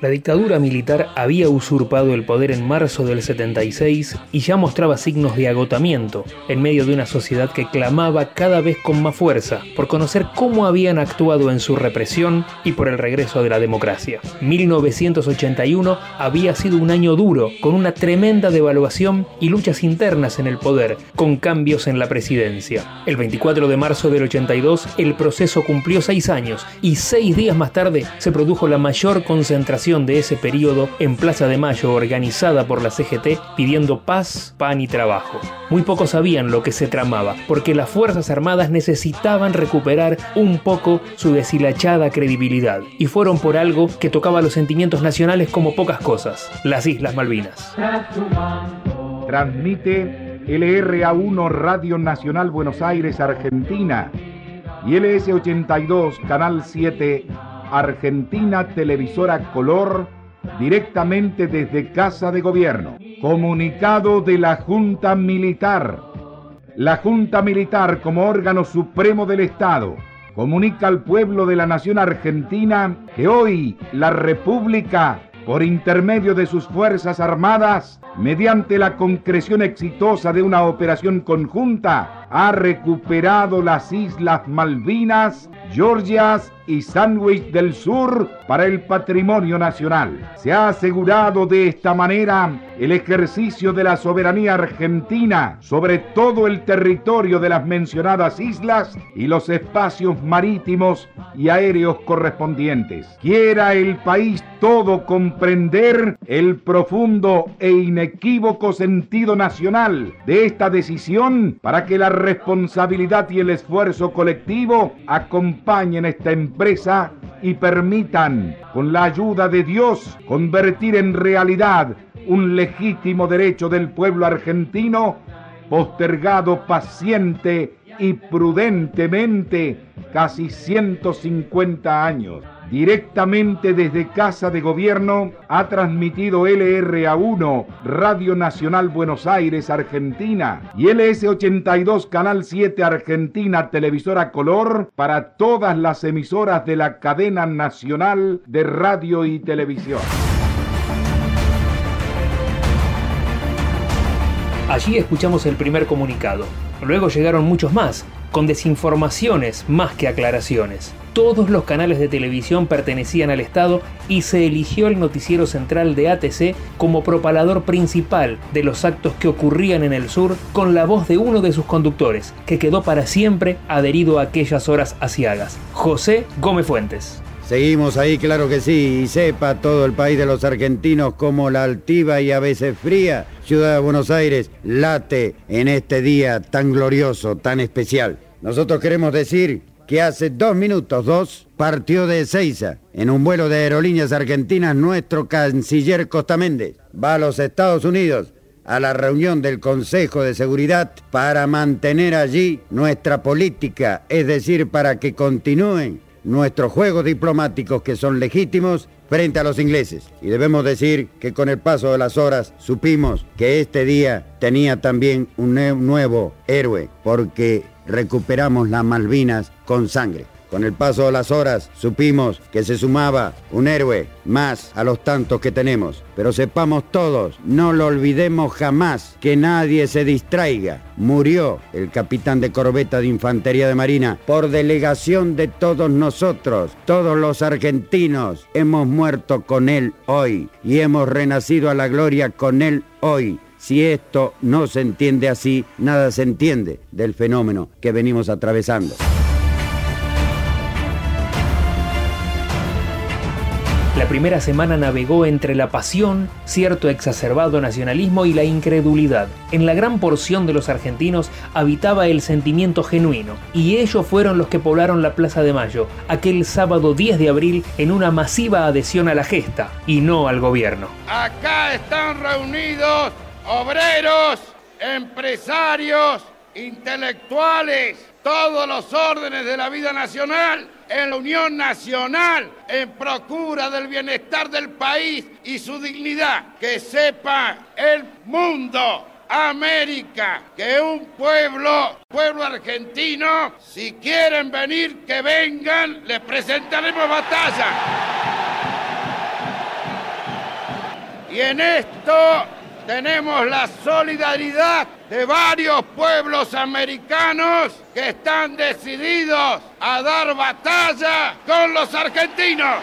La dictadura militar había usurpado el poder en marzo del 76 y ya mostraba signos de agotamiento en medio de una sociedad que clamaba cada vez con más fuerza por conocer cómo habían actuado en su represión y por el regreso de la democracia. 1981 había sido un año duro, con una tremenda devaluación y luchas internas en el poder, con cambios en la presidencia. El 24 de marzo del 82 el proceso cumplió seis años y seis días más tarde se produjo la mayor concentración de ese periodo en Plaza de Mayo organizada por la CGT pidiendo paz, pan y trabajo. Muy pocos sabían lo que se tramaba, porque las Fuerzas Armadas necesitaban recuperar un poco su deshilachada credibilidad, y fueron por algo que tocaba los sentimientos nacionales como pocas cosas, las Islas Malvinas. Transmite LRA1 Radio Nacional Buenos Aires, Argentina, y LS82 Canal 7 Argentina Televisora Color directamente desde Casa de Gobierno. Comunicado de la Junta Militar. La Junta Militar como órgano supremo del Estado comunica al pueblo de la nación argentina que hoy la República, por intermedio de sus Fuerzas Armadas, mediante la concreción exitosa de una operación conjunta, ha recuperado las Islas Malvinas, Georgias y Sandwich del Sur para el patrimonio nacional. Se ha asegurado de esta manera el ejercicio de la soberanía argentina sobre todo el territorio de las mencionadas islas y los espacios marítimos y aéreos correspondientes. Quiera el país todo comprender el profundo e inequívoco sentido nacional de esta decisión para que la responsabilidad y el esfuerzo colectivo acompañen esta empresa y permitan, con la ayuda de Dios, convertir en realidad un legítimo derecho del pueblo argentino, postergado paciente y prudentemente casi 150 años. Directamente desde Casa de Gobierno ha transmitido LRA1, Radio Nacional Buenos Aires, Argentina, y LS82, Canal 7, Argentina, Televisora Color, para todas las emisoras de la cadena nacional de radio y televisión. Allí escuchamos el primer comunicado. Luego llegaron muchos más, con desinformaciones más que aclaraciones. Todos los canales de televisión pertenecían al Estado y se eligió el noticiero central de ATC como propalador principal de los actos que ocurrían en el sur con la voz de uno de sus conductores, que quedó para siempre adherido a aquellas horas asiagas, José Gómez Fuentes. Seguimos ahí, claro que sí, y sepa todo el país de los argentinos como la altiva y a veces fría ciudad de Buenos Aires late en este día tan glorioso, tan especial. Nosotros queremos decir que hace dos minutos, dos, partió de Ezeiza en un vuelo de aerolíneas argentinas nuestro canciller Costa Méndez. Va a los Estados Unidos a la reunión del Consejo de Seguridad para mantener allí nuestra política, es decir, para que continúen nuestros juegos diplomáticos que son legítimos frente a los ingleses. Y debemos decir que con el paso de las horas supimos que este día tenía también un nuevo héroe, porque recuperamos las Malvinas con sangre. Con el paso de las horas supimos que se sumaba un héroe más a los tantos que tenemos. Pero sepamos todos, no lo olvidemos jamás, que nadie se distraiga. Murió el capitán de corbeta de Infantería de Marina por delegación de todos nosotros. Todos los argentinos hemos muerto con él hoy y hemos renacido a la gloria con él hoy. Si esto no se entiende así, nada se entiende del fenómeno que venimos atravesando. Primera semana navegó entre la pasión, cierto exacerbado nacionalismo y la incredulidad. En la gran porción de los argentinos habitaba el sentimiento genuino, y ellos fueron los que poblaron la Plaza de Mayo, aquel sábado 10 de abril, en una masiva adhesión a la gesta, y no al gobierno. Acá están reunidos obreros, empresarios, intelectuales, todos los órdenes de la vida nacional en la Unión Nacional en procura del bienestar del país y su dignidad. Que sepa el mundo, América, que un pueblo, pueblo argentino, si quieren venir, que vengan, les presentaremos batalla. Y en esto tenemos la solidaridad de varios pueblos americanos que están decididos a dar batalla con los argentinos.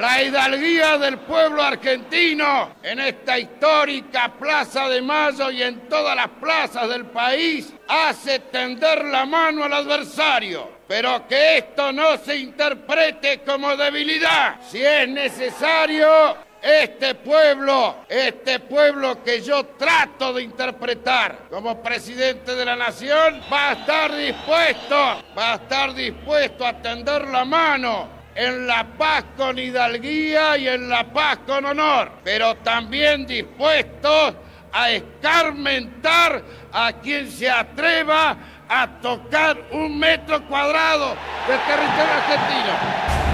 La hidalguía del pueblo argentino en esta histórica Plaza de Mayo y en todas las plazas del país hace tender la mano al adversario. Pero que esto no se interprete como debilidad. Si es necesario, este pueblo, este pueblo que yo trato de interpretar como presidente de la nación, va a estar dispuesto, va a estar dispuesto a tender la mano en la paz con hidalguía y en la paz con honor, pero también dispuestos a escarmentar a quien se atreva a tocar un metro cuadrado del territorio argentino.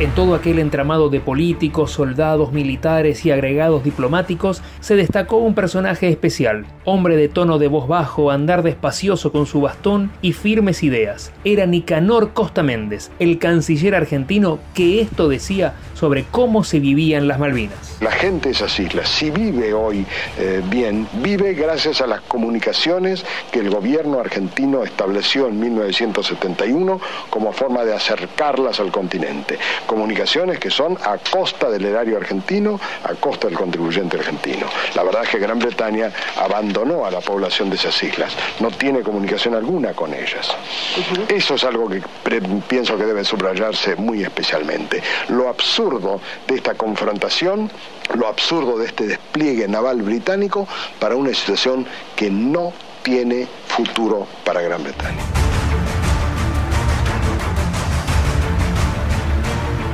En todo aquel entramado de políticos, soldados, militares y agregados diplomáticos se destacó un personaje especial, hombre de tono de voz bajo, andar despacioso con su bastón y firmes ideas. Era Nicanor Costa Méndez, el canciller argentino que esto decía sobre cómo se vivía en las Malvinas. La gente de esas islas, si vive hoy eh, bien, vive gracias a las comunicaciones que el gobierno argentino estableció en 1971 como forma de acercarlas al continente comunicaciones que son a costa del erario argentino, a costa del contribuyente argentino. La verdad es que Gran Bretaña abandonó a la población de esas islas, no tiene comunicación alguna con ellas. Eso es algo que pienso que debe subrayarse muy especialmente. Lo absurdo de esta confrontación, lo absurdo de este despliegue naval británico para una situación que no tiene futuro para Gran Bretaña.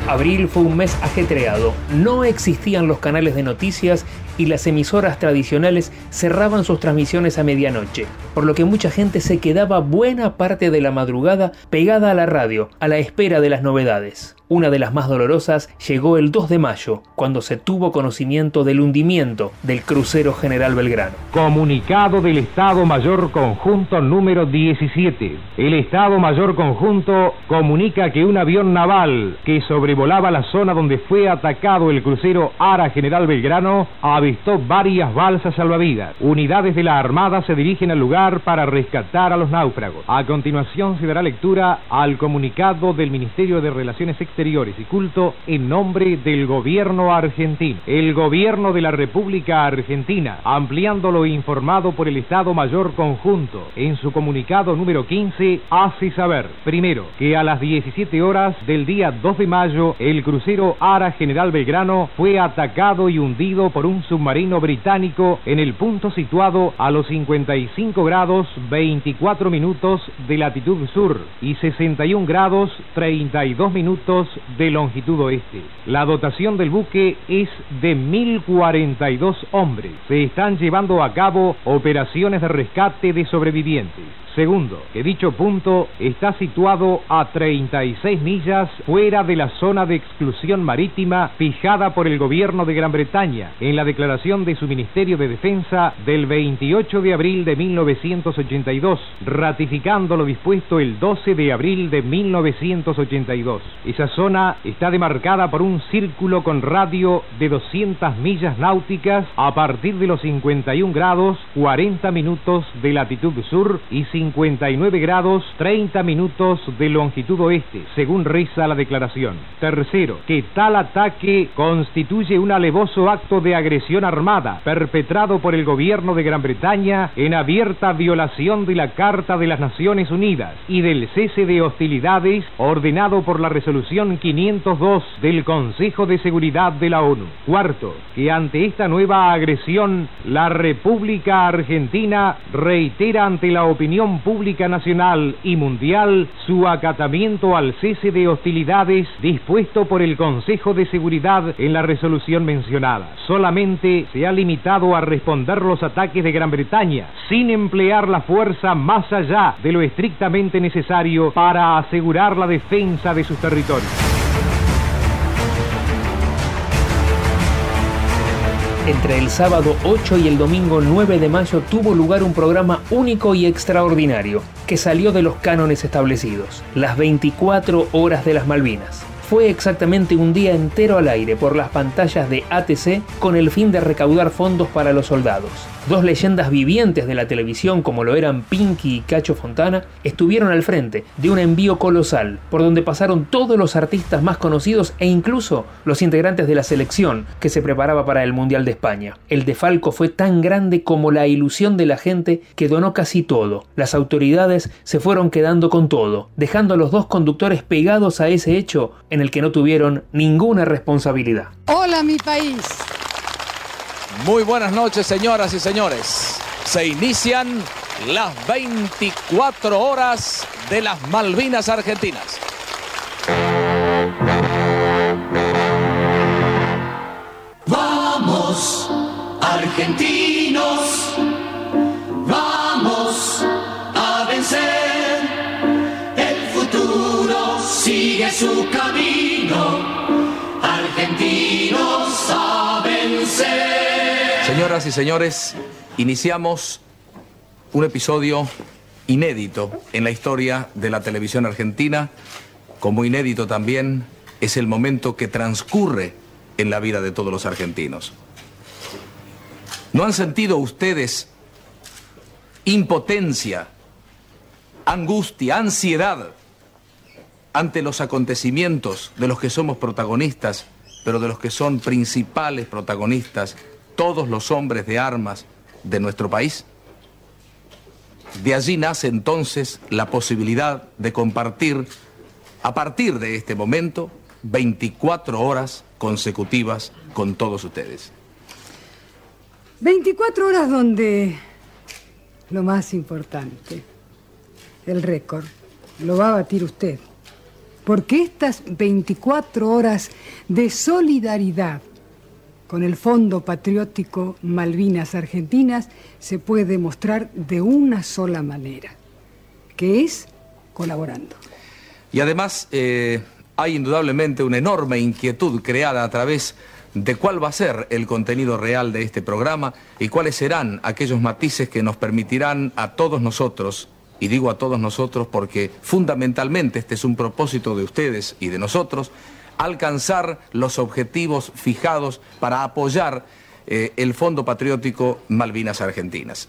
Abril fue un mes ajetreado. No existían los canales de noticias y las emisoras tradicionales cerraban sus transmisiones a medianoche, por lo que mucha gente se quedaba buena parte de la madrugada pegada a la radio, a la espera de las novedades. Una de las más dolorosas llegó el 2 de mayo, cuando se tuvo conocimiento del hundimiento del crucero General Belgrano. Comunicado del Estado Mayor Conjunto número 17. El Estado Mayor Conjunto comunica que un avión naval que sobrevolaba la zona donde fue atacado el crucero Ara General Belgrano avistó varias balsas salvavidas. Unidades de la Armada se dirigen al lugar para rescatar a los náufragos. A continuación se dará lectura al comunicado del Ministerio de Relaciones Exteriores y Culto en nombre del gobierno argentino. El gobierno de la República Argentina, ampliando lo informado por el Estado Mayor Conjunto en su comunicado número 15, hace saber, primero, que a las 17 horas del día 2 de mayo, el crucero Ara General Belgrano fue atacado y hundido por un submarino británico en el punto situado a los 55 grados 24 minutos de latitud sur y 61 grados 32 minutos de longitud oeste. La dotación del buque es de 1.042 hombres. Se están llevando a cabo operaciones de rescate de sobrevivientes. Segundo, que dicho punto está situado a 36 millas fuera de la zona de exclusión marítima fijada por el gobierno de Gran Bretaña en la declaración de su Ministerio de Defensa del 28 de abril de 1982, ratificando lo dispuesto el 12 de abril de 1982. Esa zona está demarcada por un círculo con radio de 200 millas náuticas a partir de los 51 grados 40 minutos de latitud sur y 59 grados 30 minutos de longitud oeste, según reza la declaración. Tercero, que tal ataque constituye un alevoso acto de agresión armada perpetrado por el gobierno de Gran Bretaña en abierta violación de la Carta de las Naciones Unidas y del cese de hostilidades ordenado por la resolución 502 del Consejo de Seguridad de la ONU. Cuarto, que ante esta nueva agresión la República Argentina reitera ante la pública nacional y mundial su acatamiento al cese de hostilidades dispuesto por el Consejo de Seguridad en la resolución mencionada. Solamente se ha limitado a responder los ataques de Gran Bretaña sin emplear la fuerza más allá de lo estrictamente necesario para asegurar la defensa de sus territorios. Entre el sábado 8 y el domingo 9 de mayo tuvo lugar un programa único y extraordinario que salió de los cánones establecidos, las 24 horas de las Malvinas fue exactamente un día entero al aire por las pantallas de ATC con el fin de recaudar fondos para los soldados. Dos leyendas vivientes de la televisión como lo eran Pinky y Cacho Fontana estuvieron al frente de un envío colosal por donde pasaron todos los artistas más conocidos e incluso los integrantes de la selección que se preparaba para el Mundial de España. El defalco fue tan grande como la ilusión de la gente que donó casi todo. Las autoridades se fueron quedando con todo, dejando a los dos conductores pegados a ese hecho en el que no tuvieron ninguna responsabilidad. Hola mi país. Muy buenas noches señoras y señores. Se inician las 24 horas de las Malvinas Argentinas. Vamos, argentinos, vamos a vencer. El futuro sigue su camino. Señoras y señores, iniciamos un episodio inédito en la historia de la televisión argentina, como inédito también es el momento que transcurre en la vida de todos los argentinos. ¿No han sentido ustedes impotencia, angustia, ansiedad ante los acontecimientos de los que somos protagonistas, pero de los que son principales protagonistas todos los hombres de armas de nuestro país? De allí nace entonces la posibilidad de compartir, a partir de este momento, 24 horas consecutivas con todos ustedes. 24 horas donde lo más importante, el récord, lo va a batir usted. Porque estas 24 horas de solidaridad con el Fondo Patriótico Malvinas Argentinas se puede mostrar de una sola manera, que es colaborando. Y además eh, hay indudablemente una enorme inquietud creada a través de cuál va a ser el contenido real de este programa y cuáles serán aquellos matices que nos permitirán a todos nosotros, y digo a todos nosotros porque fundamentalmente este es un propósito de ustedes y de nosotros, alcanzar los objetivos fijados para apoyar eh, el Fondo Patriótico Malvinas Argentinas.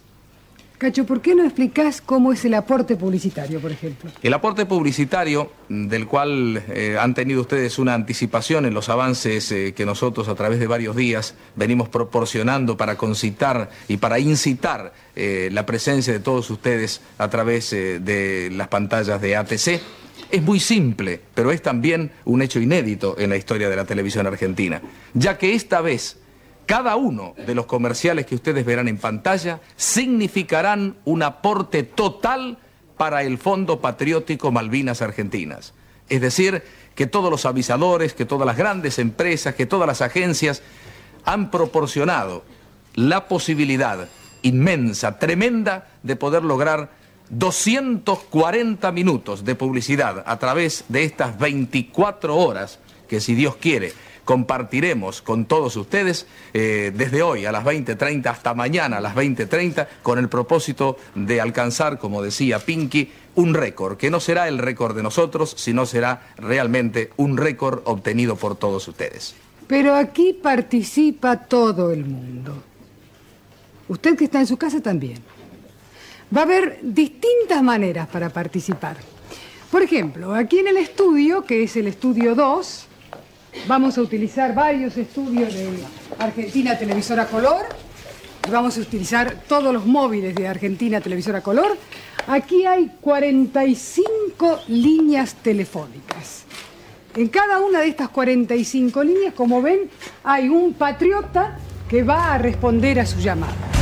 Cacho, ¿por qué no explicás cómo es el aporte publicitario, por ejemplo? El aporte publicitario, del cual eh, han tenido ustedes una anticipación en los avances eh, que nosotros a través de varios días venimos proporcionando para concitar y para incitar eh, la presencia de todos ustedes a través de las pantallas de ATC, es muy simple, pero es también un hecho inédito en la historia de la televisión argentina, ya que esta vez cada uno de los comerciales que ustedes verán en pantalla significarán un aporte total para el Fondo Patriótico Malvinas Argentinas. Es decir, que todos los avisadores, que todas las grandes empresas, que todas las agencias han proporcionado la posibilidad inmensa, tremenda, de poder lograr 240 minutos de publicidad a través de estas 24 horas que si Dios quiere compartiremos con todos ustedes eh, desde hoy a las 20.30 hasta mañana a las 20.30 con el propósito de alcanzar, como decía Pinky, un récord, que no será el récord de nosotros, sino será realmente un récord obtenido por todos ustedes. Pero aquí participa todo el mundo. Usted que está en su casa también. Va a haber distintas maneras para participar. Por ejemplo, aquí en el estudio, que es el estudio 2, vamos a utilizar varios estudios de Argentina Televisora Color. Vamos a utilizar todos los móviles de Argentina Televisora Color. Aquí hay 45 líneas telefónicas. En cada una de estas 45 líneas, como ven, hay un patriota que va a responder a su llamada.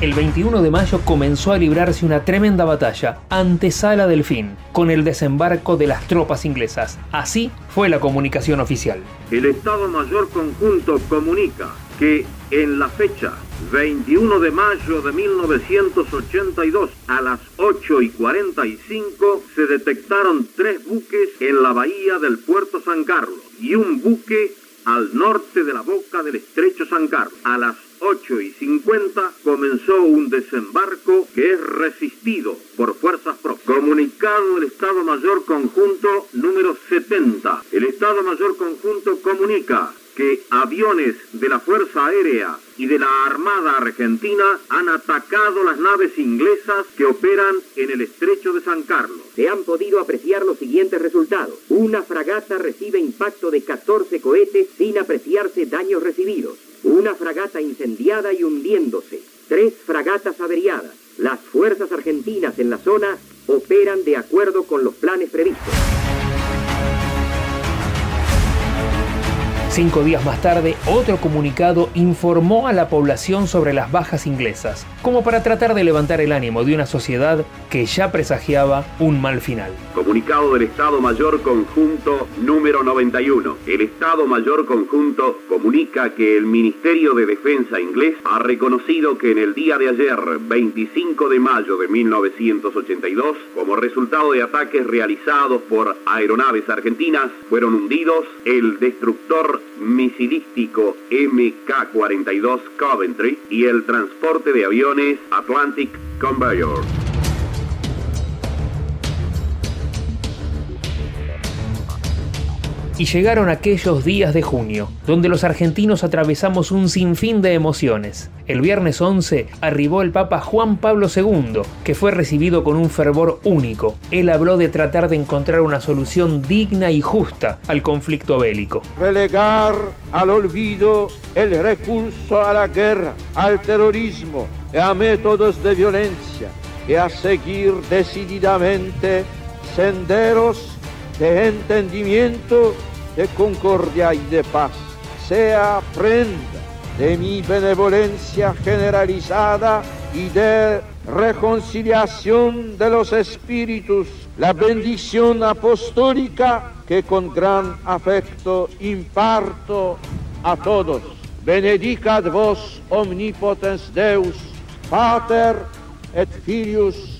El 21 de mayo comenzó a librarse una tremenda batalla, antesala del fin, con el desembarco de las tropas inglesas. Así fue la comunicación oficial. El Estado Mayor Conjunto comunica que en la fecha 21 de mayo de 1982 a las 8 y 45 se detectaron tres buques en la bahía del puerto San Carlos y un buque al norte de la boca del estrecho San Carlos. A las 8 y 50 comenzó un desembarco que es resistido por fuerzas propias. Comunicado del Estado Mayor Conjunto número 70. El Estado Mayor Conjunto comunica que aviones de la Fuerza Aérea y de la Armada Argentina han atacado las naves inglesas que operan en el estrecho de San Carlos. Se han podido apreciar los siguientes resultados. Una fragata recibe impacto de 14 cohetes sin apreciarse daños recibidos. Una fragata incendiada y hundiéndose. Tres fragatas averiadas. Las fuerzas argentinas en la zona operan de acuerdo con los planes previstos. Cinco días más tarde, otro comunicado informó a la población sobre las bajas inglesas, como para tratar de levantar el ánimo de una sociedad que ya presagiaba un mal final. Comunicado del Estado Mayor Conjunto número 91. El Estado Mayor Conjunto comunica que el Ministerio de Defensa inglés ha reconocido que en el día de ayer, 25 de mayo de 1982, como resultado de ataques realizados por aeronaves argentinas, fueron hundidos el destructor misilístico MK-42 Coventry y el transporte de aviones Atlantic Conveyor. Y llegaron aquellos días de junio, donde los argentinos atravesamos un sinfín de emociones. El viernes 11 arribó el Papa Juan Pablo II, que fue recibido con un fervor único. Él habló de tratar de encontrar una solución digna y justa al conflicto bélico. Relegar al olvido el recurso a la guerra, al terrorismo y a métodos de violencia y a seguir decididamente senderos de entendimiento de concordia y de paz. Sea prenda de mi benevolencia generalizada y de reconciliación de los espíritus, la bendición apostólica que con gran afecto imparto a todos. Benedicat vos omnipotens Deus, Pater et Filius.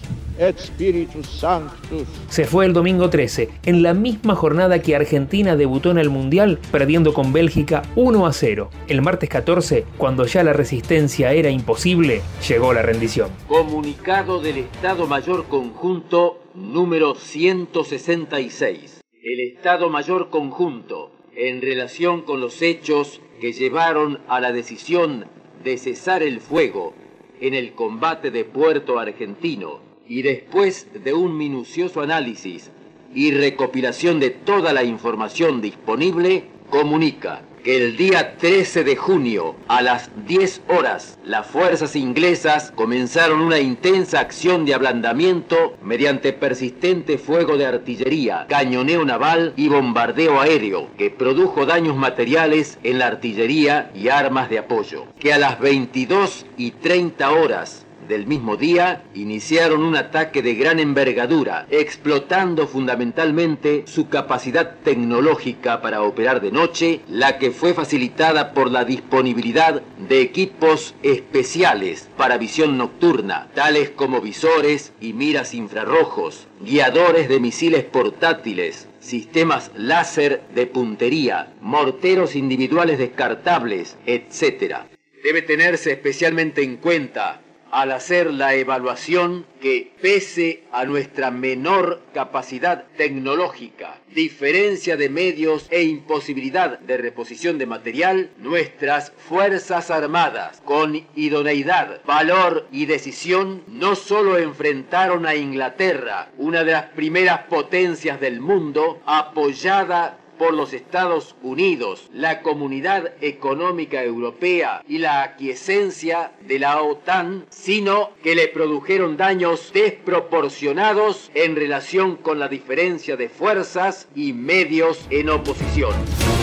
Se fue el domingo 13, en la misma jornada que Argentina debutó en el Mundial, perdiendo con Bélgica 1 a 0. El martes 14, cuando ya la resistencia era imposible, llegó la rendición. Comunicado del Estado Mayor Conjunto número 166. El Estado Mayor Conjunto, en relación con los hechos que llevaron a la decisión de cesar el fuego en el combate de Puerto Argentino y después de un minucioso análisis y recopilación de toda la información disponible, comunica que el día 13 de junio a las 10 horas las fuerzas inglesas comenzaron una intensa acción de ablandamiento mediante persistente fuego de artillería, cañoneo naval y bombardeo aéreo que produjo daños materiales en la artillería y armas de apoyo. Que a las 22 y 30 horas del mismo día iniciaron un ataque de gran envergadura, explotando fundamentalmente su capacidad tecnológica para operar de noche, la que fue facilitada por la disponibilidad de equipos especiales para visión nocturna, tales como visores y miras infrarrojos, guiadores de misiles portátiles, sistemas láser de puntería, morteros individuales descartables, etc. Debe tenerse especialmente en cuenta al hacer la evaluación que pese a nuestra menor capacidad tecnológica, diferencia de medios e imposibilidad de reposición de material, nuestras Fuerzas Armadas, con idoneidad, valor y decisión, no solo enfrentaron a Inglaterra, una de las primeras potencias del mundo, apoyada por los Estados Unidos, la Comunidad Económica Europea y la aquiescencia de la OTAN, sino que le produjeron daños desproporcionados en relación con la diferencia de fuerzas y medios en oposición.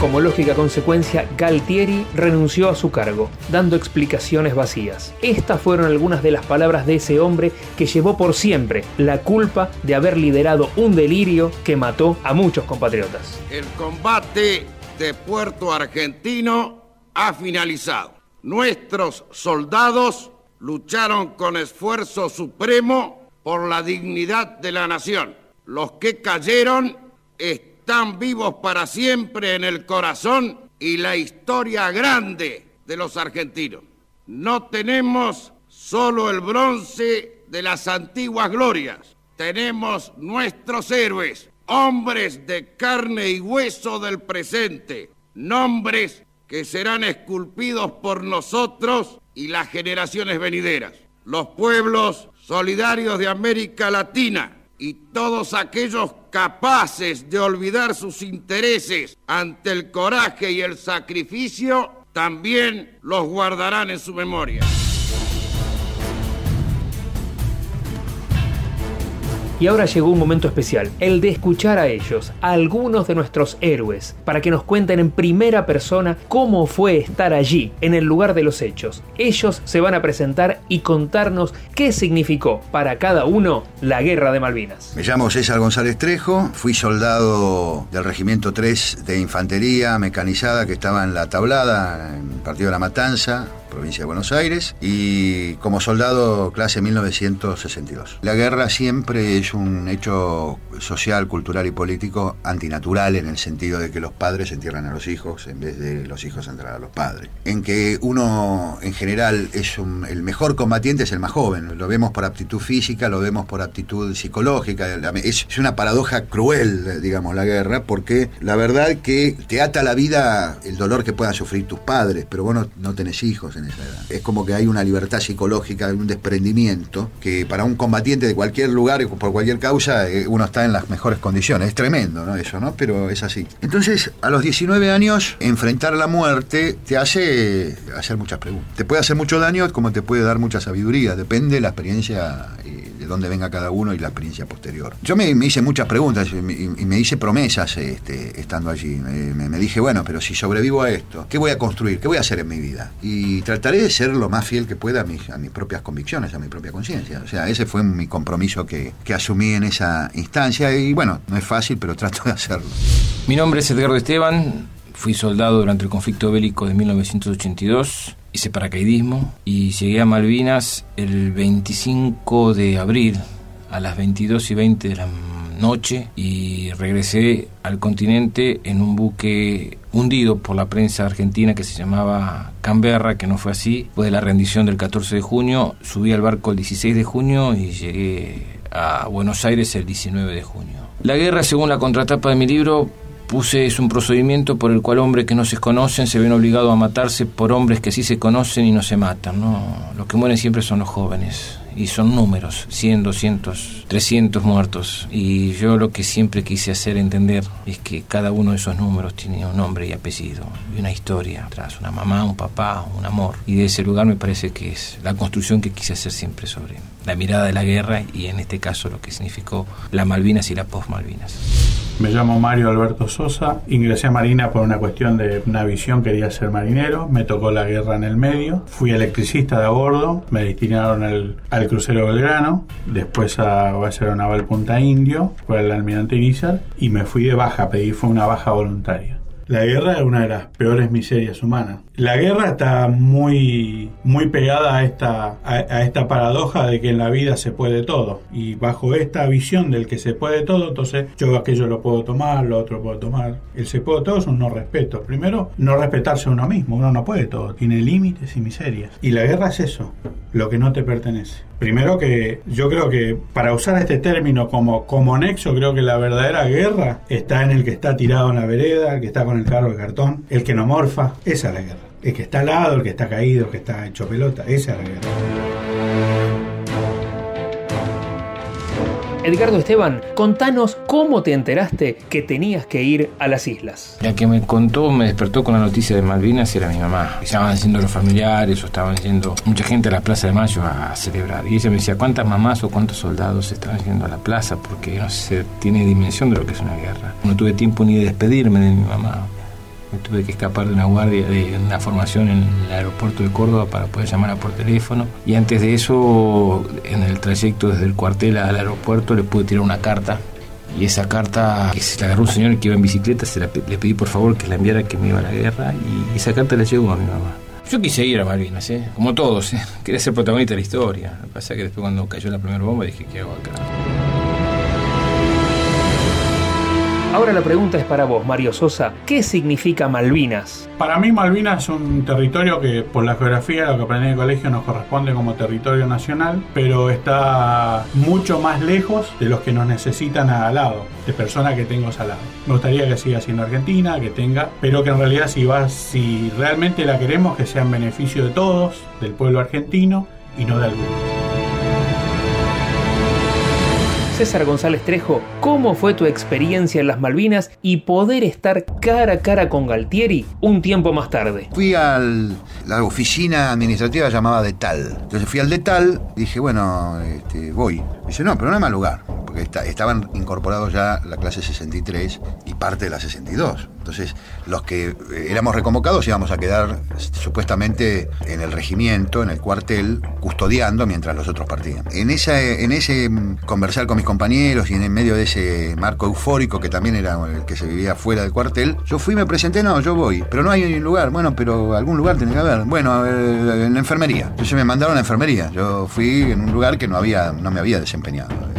Como lógica consecuencia, Galtieri renunció a su cargo, dando explicaciones vacías. Estas fueron algunas de las palabras de ese hombre que llevó por siempre la culpa de haber liderado un delirio que mató a muchos compatriotas. El combate de Puerto Argentino ha finalizado. Nuestros soldados lucharon con esfuerzo supremo por la dignidad de la nación. Los que cayeron están vivos para siempre en el corazón y la historia grande de los argentinos. No tenemos solo el bronce de las antiguas glorias, tenemos nuestros héroes, hombres de carne y hueso del presente, nombres que serán esculpidos por nosotros y las generaciones venideras. Los pueblos solidarios de América Latina y todos aquellos capaces de olvidar sus intereses ante el coraje y el sacrificio, también los guardarán en su memoria. Y ahora llegó un momento especial, el de escuchar a ellos, a algunos de nuestros héroes, para que nos cuenten en primera persona cómo fue estar allí, en el lugar de los hechos. Ellos se van a presentar y contarnos qué significó para cada uno la Guerra de Malvinas. Me llamo César González Trejo, fui soldado del Regimiento 3 de Infantería Mecanizada que estaba en la tablada, en el Partido de la Matanza, provincia de Buenos Aires, y como soldado clase 1962. La guerra siempre es un hecho social, cultural y político antinatural en el sentido de que los padres entierran a los hijos en vez de los hijos entrar a los padres. En que uno en general es el mejor combatiente es el más joven. Lo vemos por aptitud física, lo vemos por aptitud psicológica. Es, es una paradoja cruel, digamos, la guerra, porque la verdad que te ata la vida el dolor que puedan sufrir tus padres, pero vos no, no tenés hijos en esa edad. Es como que hay una libertad psicológica, un desprendimiento, que para un combatiente de cualquier lugar, por cualquier causa, eh, uno está en las mejores condiciones. Es tremendo, ¿no? Eso, ¿no? Pero es así. Entonces, a los 19 años, enfrentar la muerte te hace hacer muchas preguntas. Te puede hacer mucho daño como te puede dar mucha sabiduría. Depende de la experiencia de dónde venga cada uno y la experiencia posterior. Yo me, hice muchas preguntas y me, hice promesas este, estando allí. Me, me, dije, bueno, pero si sobrevivo a esto, ¿qué voy a construir? ¿Qué voy a hacer en mi vida? Y trataré de ser lo más fiel que pueda a mis, a mis propias convicciones, a mi propia conciencia. O sea, ese fue mi compromiso que, que asumí en esa instancia y bueno, no es fácil, pero trato de hacerlo. Mi nombre es Edgardo Esteban, fui soldado durante el conflicto bélico de 1982, hice paracaidismo y llegué a Malvinas el 25 de abril a las 22 y 20 de la noche y regresé al continente en un buque hundido por la prensa argentina que se llamaba Canberra, que no fue así. Después de la rendición del 14 de junio, subí al barco el 16 de junio y llegué a Buenos Aires el 19 de junio. La guerra, según la contratapa de mi libro, puse es un procedimiento por el cual hombres que no se conocen se ven obligados a matarse por hombres que sí se conocen y no se matan. ¿no? Los que mueren siempre son los jóvenes y son números, 100, 200, 300 muertos. Y yo lo que siempre quise hacer entender es que cada uno de esos números tiene un nombre y apellido y una historia atrás, una mamá, un papá, un amor. Y de ese lugar me parece que es la construcción que quise hacer siempre sobre la mirada de la guerra y en este caso lo que significó la Malvinas y la post-Malvinas. Me llamo Mario Alberto Sosa, ingresé a Marina por una cuestión de una visión, quería ser marinero, me tocó la guerra en el medio, fui electricista de a bordo, me destinaron al, al crucero Belgrano, después a Base Naval Punta Indio, fue el almirante Irizar, y me fui de baja, pedí fue una baja voluntaria. La guerra es una de las peores miserias humanas. La guerra está muy, muy pegada a esta, a, esta paradoja de que en la vida se puede todo. Y bajo esta visión del que se puede todo, entonces yo aquello lo puedo tomar, lo otro puedo tomar. El se puede todo es un no respeto. Primero, no respetarse a uno mismo. Uno no puede todo. Tiene límites y miserias. Y la guerra es eso, lo que no te pertenece. Primero que yo creo que para usar este término como, como nexo, creo que la verdadera guerra está en el que está tirado en la vereda, el que está con el carro de cartón, el que no morfa. Esa es la guerra. El que está al lado, el que está caído, el que está hecho pelota. Esa es la guerra. Edgardo Esteban, contanos cómo te enteraste que tenías que ir a las islas. La que me contó, me despertó con la noticia de Malvinas era mi mamá. Estaban yendo los familiares o estaban yendo mucha gente a la Plaza de Mayo a celebrar. Y ella me decía, ¿cuántas mamás o cuántos soldados estaban yendo a la plaza? Porque no se tiene dimensión de lo que es una guerra. No tuve tiempo ni de despedirme de mi mamá me tuve que escapar de una guardia, de una formación en el aeropuerto de Córdoba para poder llamarla por teléfono. Y antes de eso, en el trayecto desde el cuartel al aeropuerto, le pude tirar una carta Y esa carta que se la agarró un señor que iba en bicicleta, se la, le pedí por favor que la enviara que me iba a la guerra y esa carta le llegó a mi mamá. Yo quise ir a Malvinas, ¿eh? como todos, ¿eh? quería ser protagonista de la historia. Lo que pasa es que después cuando cayó la primera bomba dije, ¿qué hago acá? Ahora la pregunta es para vos, Mario Sosa. ¿Qué significa Malvinas? Para mí Malvinas es un territorio que por la geografía, lo que aprendí en el colegio, nos corresponde como territorio nacional, pero está mucho más lejos de los que nos necesitan al lado, de personas que tengo al lado. Me gustaría que siga siendo Argentina, que tenga, pero que en realidad si, va, si realmente la queremos, que sea en beneficio de todos, del pueblo argentino y no de algunos. César González Trejo, ¿cómo fue tu experiencia en las Malvinas y poder estar cara a cara con Galtieri un tiempo más tarde? Fui a la oficina administrativa llamada de Tal. Entonces fui al de Tal, dije, bueno, este, voy. Dice, no, pero no hay más lugar, porque estaban incorporados ya la clase 63 y parte de la 62. Entonces, los que eh, éramos reconvocados íbamos a quedar supuestamente en el regimiento, en el cuartel, custodiando mientras los otros partían. En, esa, en ese conversar con mis compañeros y en medio de ese marco eufórico que también era el que se vivía fuera del cuartel, yo fui, me presenté, no, yo voy, pero no hay lugar, bueno, pero algún lugar tiene que haber. Bueno, en la enfermería. Entonces me mandaron a la enfermería. Yo fui en un lugar que no, había, no me había desempeñado desempeñado.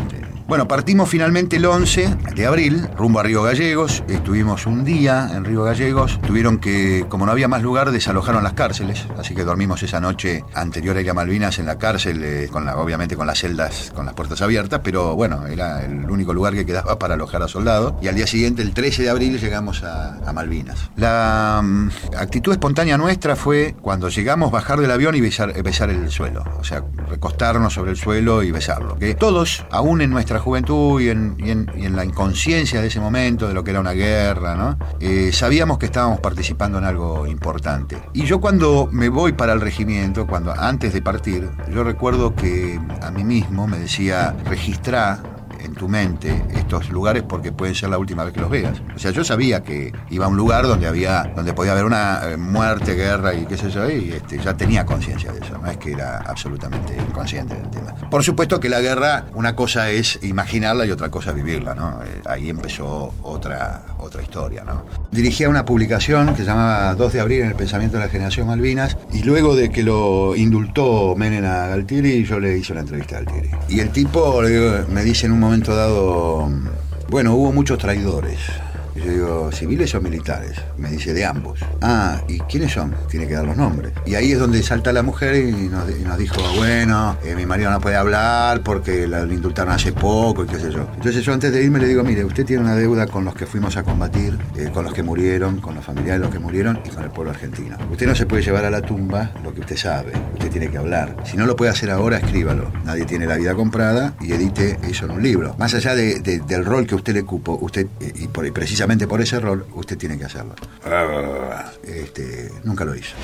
Bueno, partimos finalmente el 11 de abril, rumbo a Río Gallegos. Estuvimos un día en Río Gallegos. Tuvieron que, como no había más lugar, desalojaron las cárceles. Así que dormimos esa noche anterior a ir a Malvinas en la cárcel, eh, obviamente con las celdas, con las puertas abiertas. Pero bueno, era el único lugar que quedaba para alojar a soldados. Y al día siguiente, el 13 de abril, llegamos a, Malvinas. La mm, actitud espontánea nuestra fue, cuando llegamos, bajar del avión y besar, besar el suelo. O sea, recostarnos sobre el suelo y besarlo. Que todos, aún en nuestra juventud y en, la inconsciencia de ese momento, de lo que era una guerra, ¿no? Eh, sabíamos que estábamos participando en algo importante. Y yo cuando me voy para el regimiento, cuando antes de partir, yo recuerdo que a mí mismo me decía, registra en tu mente estos lugares porque pueden ser la última vez que los veas. O sea, yo sabía que iba a un lugar donde había, donde podía haber una eh, muerte, guerra y qué sé yo, y este, ya tenía conciencia de eso, no es que era absolutamente inconsciente del tema. Por supuesto que la guerra, una cosa es imaginarla y otra cosa vivirla, ¿no? Eh, ahí empezó otra, otra historia, ¿no? Dirigía una publicación que se llamaba 2 de abril en el pensamiento de la generación Malvinas, y luego de que lo indultó Menem a Galtieri, yo le hice una entrevista a Galtieri. Y el tipo me dice en un momento dado, bueno, hubo muchos traidores. Y yo digo, ¿civiles o militares? Me dice, de ambos. Ah, ¿y quiénes son? Tiene que dar los nombres. Y ahí es donde salta la mujer y nos, dijo, bueno, eh, mi marido no puede hablar porque la indultaron hace poco y qué sé yo. Entonces yo antes de irme le digo, mire, usted tiene una deuda con los que fuimos a combatir, eh, con los que murieron, con los familiares de los que murieron y con el pueblo argentino. Usted no se puede llevar a la tumba lo que usted sabe, usted tiene que hablar. Si no lo puede hacer ahora, escríbalo. Nadie tiene la vida comprada y edite eso en un libro. Más allá del rol que usted le cupo, usted, eh, y por, precisamente por ese rol, usted tiene que hacerlo. Este, nunca lo hizo.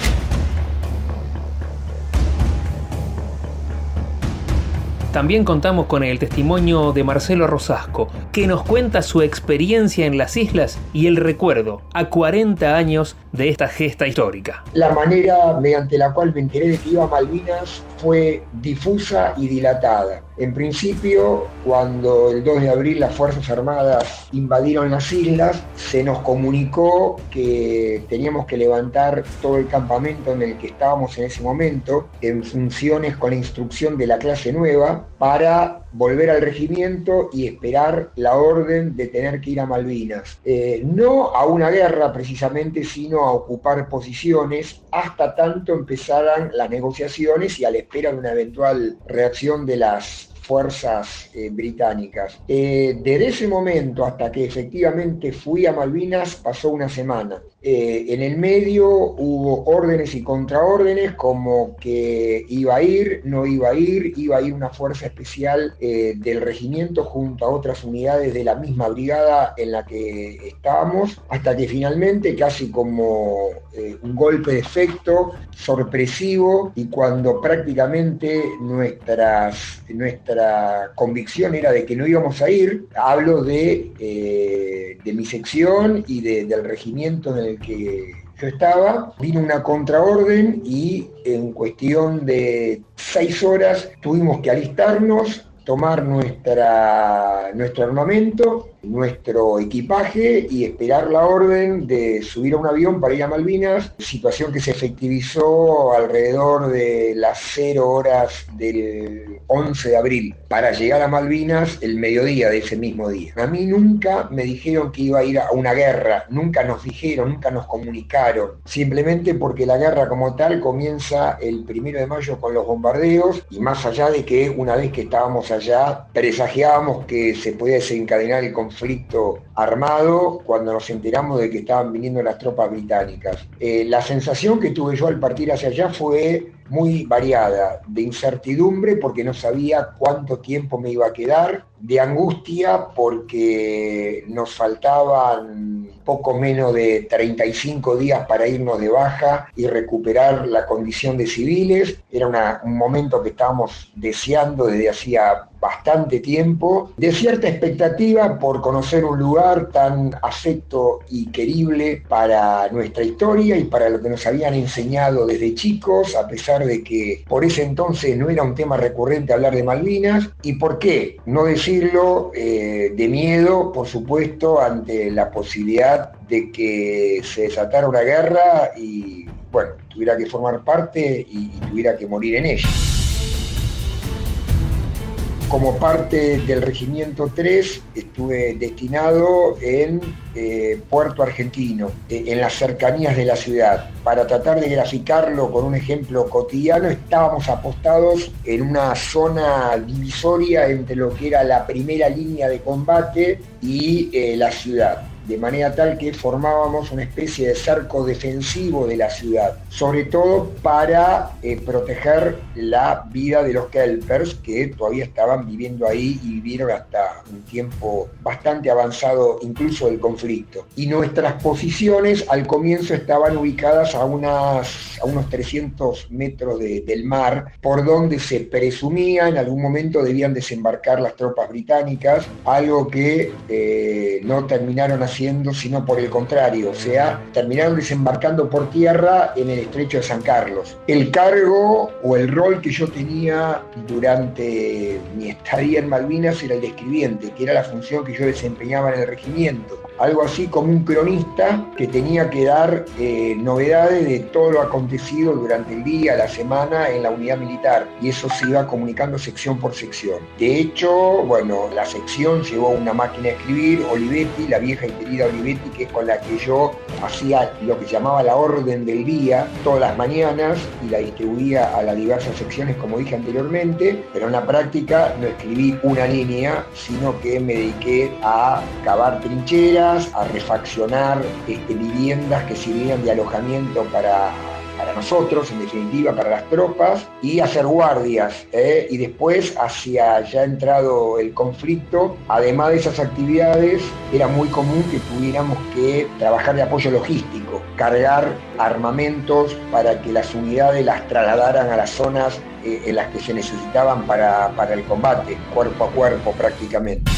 También contamos con el testimonio de Marcelo Rosasco, que nos cuenta su experiencia en las islas y el recuerdo a 40 años de esta gesta histórica. La manera mediante la cual me enteré de que iba a Malvinas fue difusa y dilatada. En principio, cuando el 2 de abril las Fuerzas Armadas invadieron las islas, se nos comunicó que teníamos que levantar todo el campamento en el que estábamos en ese momento, en funciones con la instrucción de la clase nueva, para volver al regimiento y esperar la orden de tener que ir a Malvinas. Eh, no a una guerra precisamente, sino a ocupar posiciones hasta tanto empezaran las negociaciones y a la espera de una eventual reacción de las fuerzas eh, británicas. Eh, desde ese momento hasta que efectivamente fui a Malvinas pasó una semana. Eh, en el medio hubo órdenes y contraórdenes como que iba a ir, no iba a ir, iba a ir una fuerza especial del regimiento junto a otras unidades de la misma brigada en la que estábamos, hasta que finalmente, casi como un golpe de efecto sorpresivo, y cuando prácticamente nuestras, la convicción era de que no íbamos a ir. Hablo de, eh, de mi sección y del regimiento en que yo estaba. Vino una contraorden y en cuestión de seis horas tuvimos que alistarnos, tomar nuestra, nuestro armamento, nuestro equipaje y esperar la orden de subir a un avión para ir a Malvinas, situación que se efectivizó alrededor de las 0 horas del 11 de abril, para llegar a Malvinas el mediodía de ese mismo día. A mí nunca me dijeron que iba a ir a una guerra, nunca nos dijeron, nunca nos comunicaron, simplemente porque la guerra como tal comienza el primero de mayo con los bombardeos. Y más allá de que una vez que estábamos allá presagiábamos que se podía desencadenar el conflicto armado cuando nos enteramos de que estaban viniendo las tropas británicas. Eh, la sensación que tuve yo al partir hacia allá fue muy variada, de incertidumbre porque no sabía cuánto tiempo me iba a quedar, de angustia porque nos faltaban poco menos de 35 días para irnos de baja y recuperar la condición de civiles. Era un momento que estábamos deseando desde hacía bastante tiempo, de cierta expectativa por conocer un lugar tan afecto y querible para nuestra historia y para lo que nos habían enseñado desde chicos, a pesar de que por ese entonces no era un tema recurrente hablar de Malvinas. ¿Y por qué? No decirlo eh, de miedo, por supuesto, ante la posibilidad de que se desatara una guerra y, bueno, tuviera que formar parte y, y tuviera que morir en ella como parte del Regimiento 3 estuve destinado en eh, Puerto Argentino, eh, en las cercanías de la ciudad. Para tratar de graficarlo con un ejemplo cotidiano, estábamos apostados en una zona divisoria entre lo que era la primera línea de combate y eh, la ciudad de manera tal que formábamos una especie de cerco defensivo de la ciudad, sobre todo para eh, proteger la vida de los Kelpers que todavía estaban viviendo ahí y vivieron hasta un tiempo bastante avanzado incluso del conflicto. Y nuestras posiciones al comienzo estaban ubicadas a, unas, a unos 300 metros del mar, por donde se presumía en algún momento debían desembarcar las tropas británicas, algo que eh, no terminaron sino por el contrario, o sea, terminaron desembarcando por tierra en el estrecho de San Carlos. El cargo o el rol que yo tenía durante mi estadía en Malvinas era el de escribiente, que era la función que yo desempeñaba en el regimiento algo así como un cronista que tenía que dar eh, novedades de todo lo acontecido durante el día, la semana en la unidad militar y eso se iba comunicando sección por sección. De hecho, bueno, la sección llevó una máquina de escribir, Olivetti, la vieja y querida Olivetti, que es con la que yo hacía lo que llamaba la orden del día todas las mañanas y la distribuía a las diversas secciones como dije anteriormente, pero en la práctica no escribí una línea, sino que me dediqué a cavar trincheras, a refaccionar este, viviendas que sirvieran de alojamiento para, nosotros, en definitiva, para las tropas, y hacer guardias. ¿eh? Y después, hacia ya entrado el conflicto, además de esas actividades, era muy común que tuviéramos que trabajar de apoyo logístico, cargar armamentos para que las unidades las trasladaran a las zonas eh, en las que se necesitaban para el combate, cuerpo a cuerpo prácticamente.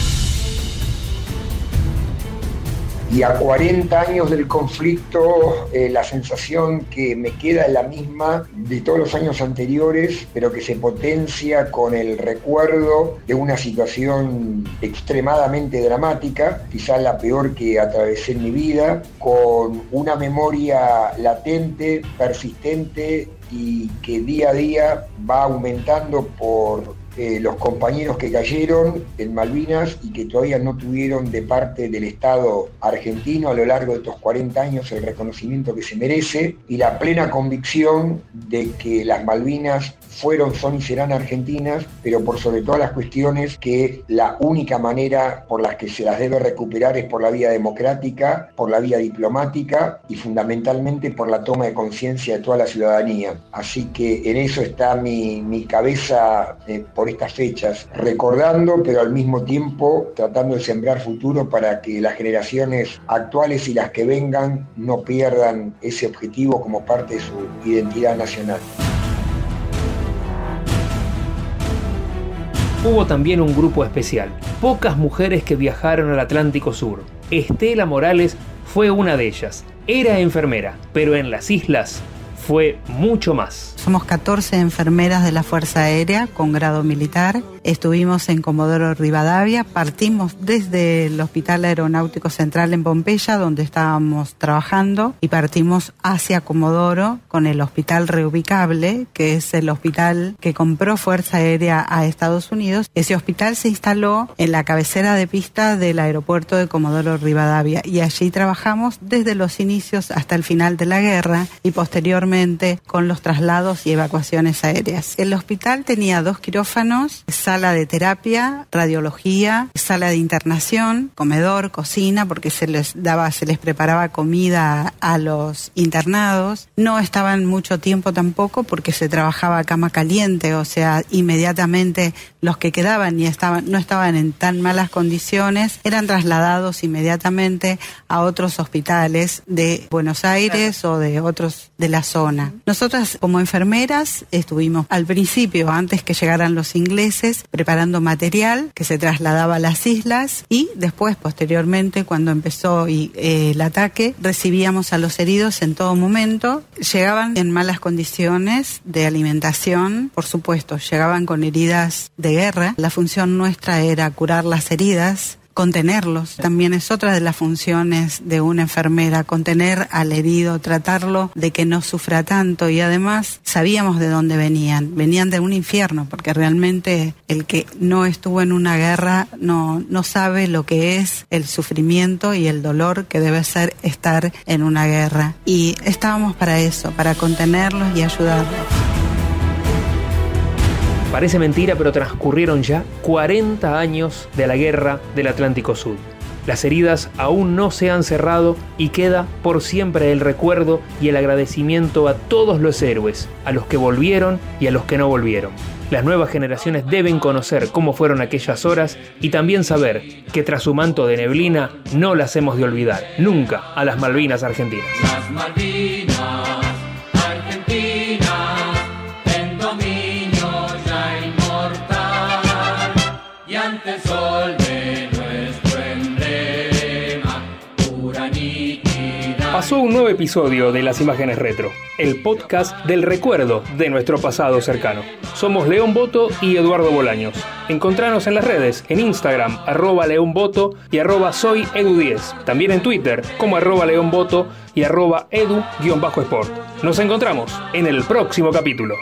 Y a 40 años del conflicto, eh, la sensación que me queda es la misma de todos los años anteriores, pero que se potencia con el recuerdo de una situación extremadamente dramática, quizás la peor que atravesé en mi vida, con una memoria latente, persistente y que día a día va aumentando por eh, los compañeros que cayeron en Malvinas y que todavía no tuvieron de parte del Estado argentino a lo largo de estos 40 años el reconocimiento que se merece y la plena convicción de que las Malvinas fueron, son y serán argentinas, pero por sobre todas las cuestiones que la única manera por la que se las debe recuperar es por la vía democrática, por la vía diplomática y fundamentalmente por la toma de conciencia de toda la ciudadanía. Así que en eso está mi, cabeza eh, por estas fechas, recordando, pero al mismo tiempo tratando de sembrar futuro para que las generaciones actuales y las que vengan no pierdan ese objetivo como parte de su identidad nacional. Hubo también un grupo especial, pocas mujeres que viajaron al Atlántico Sur. Estela Morales fue una de ellas. Era enfermera, pero en las islas fue mucho más. Somos 14 enfermeras de la Fuerza Aérea con grado militar. Estuvimos en Comodoro Rivadavia, partimos desde el Hospital Aeronáutico Central en Pompeya, donde estábamos trabajando, y partimos hacia Comodoro con el Hospital Reubicable, que es el hospital que compró Fuerza Aérea a Estados Unidos. Ese hospital se instaló en la cabecera de pista del aeropuerto de Comodoro Rivadavia y allí trabajamos desde los inicios hasta el final de la guerra y posteriormente con los traslados y evacuaciones aéreas. El hospital tenía dos quirófanos, sala de terapia, radiología, sala de internación, comedor, cocina, porque se les daba, se les preparaba comida a los internados. No estaban mucho tiempo tampoco porque se trabajaba a cama caliente, o sea, inmediatamente los que quedaban y estaban, no estaban en tan malas condiciones eran trasladados inmediatamente a otros hospitales de Buenos Aires o de otros de la zona. Nosotras como enfermeras estuvimos al principio, antes que llegaran los ingleses, preparando material que se trasladaba a las islas y después, posteriormente, cuando empezó eh, el ataque, recibíamos a los heridos en todo momento. Llegaban en malas condiciones de alimentación, por supuesto, llegaban con heridas de guerra. La función nuestra era curar las heridas, contenerlos. También es otra de las funciones de una enfermera, contener al herido, tratarlo de que no sufra tanto y además sabíamos de dónde venían. Venían de un infierno, porque realmente el que no estuvo en una guerra no, no sabe lo que es el sufrimiento y el dolor que debe ser estar en una guerra. Y estábamos para eso, para contenerlos y ayudarlos. Parece mentira, pero transcurrieron ya 40 años de la guerra del Atlántico Sur. Las heridas aún no se han cerrado y queda por siempre el recuerdo y el agradecimiento a todos los héroes, a los que volvieron y a los que no volvieron. Las nuevas generaciones deben conocer cómo fueron aquellas horas y también saber que tras su manto de neblina no las hemos de olvidar, nunca, a las Malvinas argentinas. Un nuevo episodio de Las Imágenes Retro, el podcast del recuerdo de nuestro pasado cercano. Somos León Boto y Eduardo Bolaños. Encontranos en las redes, en Instagram, arroba León Boto y arroba soy Edu10. También en Twitter, como arroba León Boto y arroba Edu-Sport. Nos encontramos en el próximo capítulo.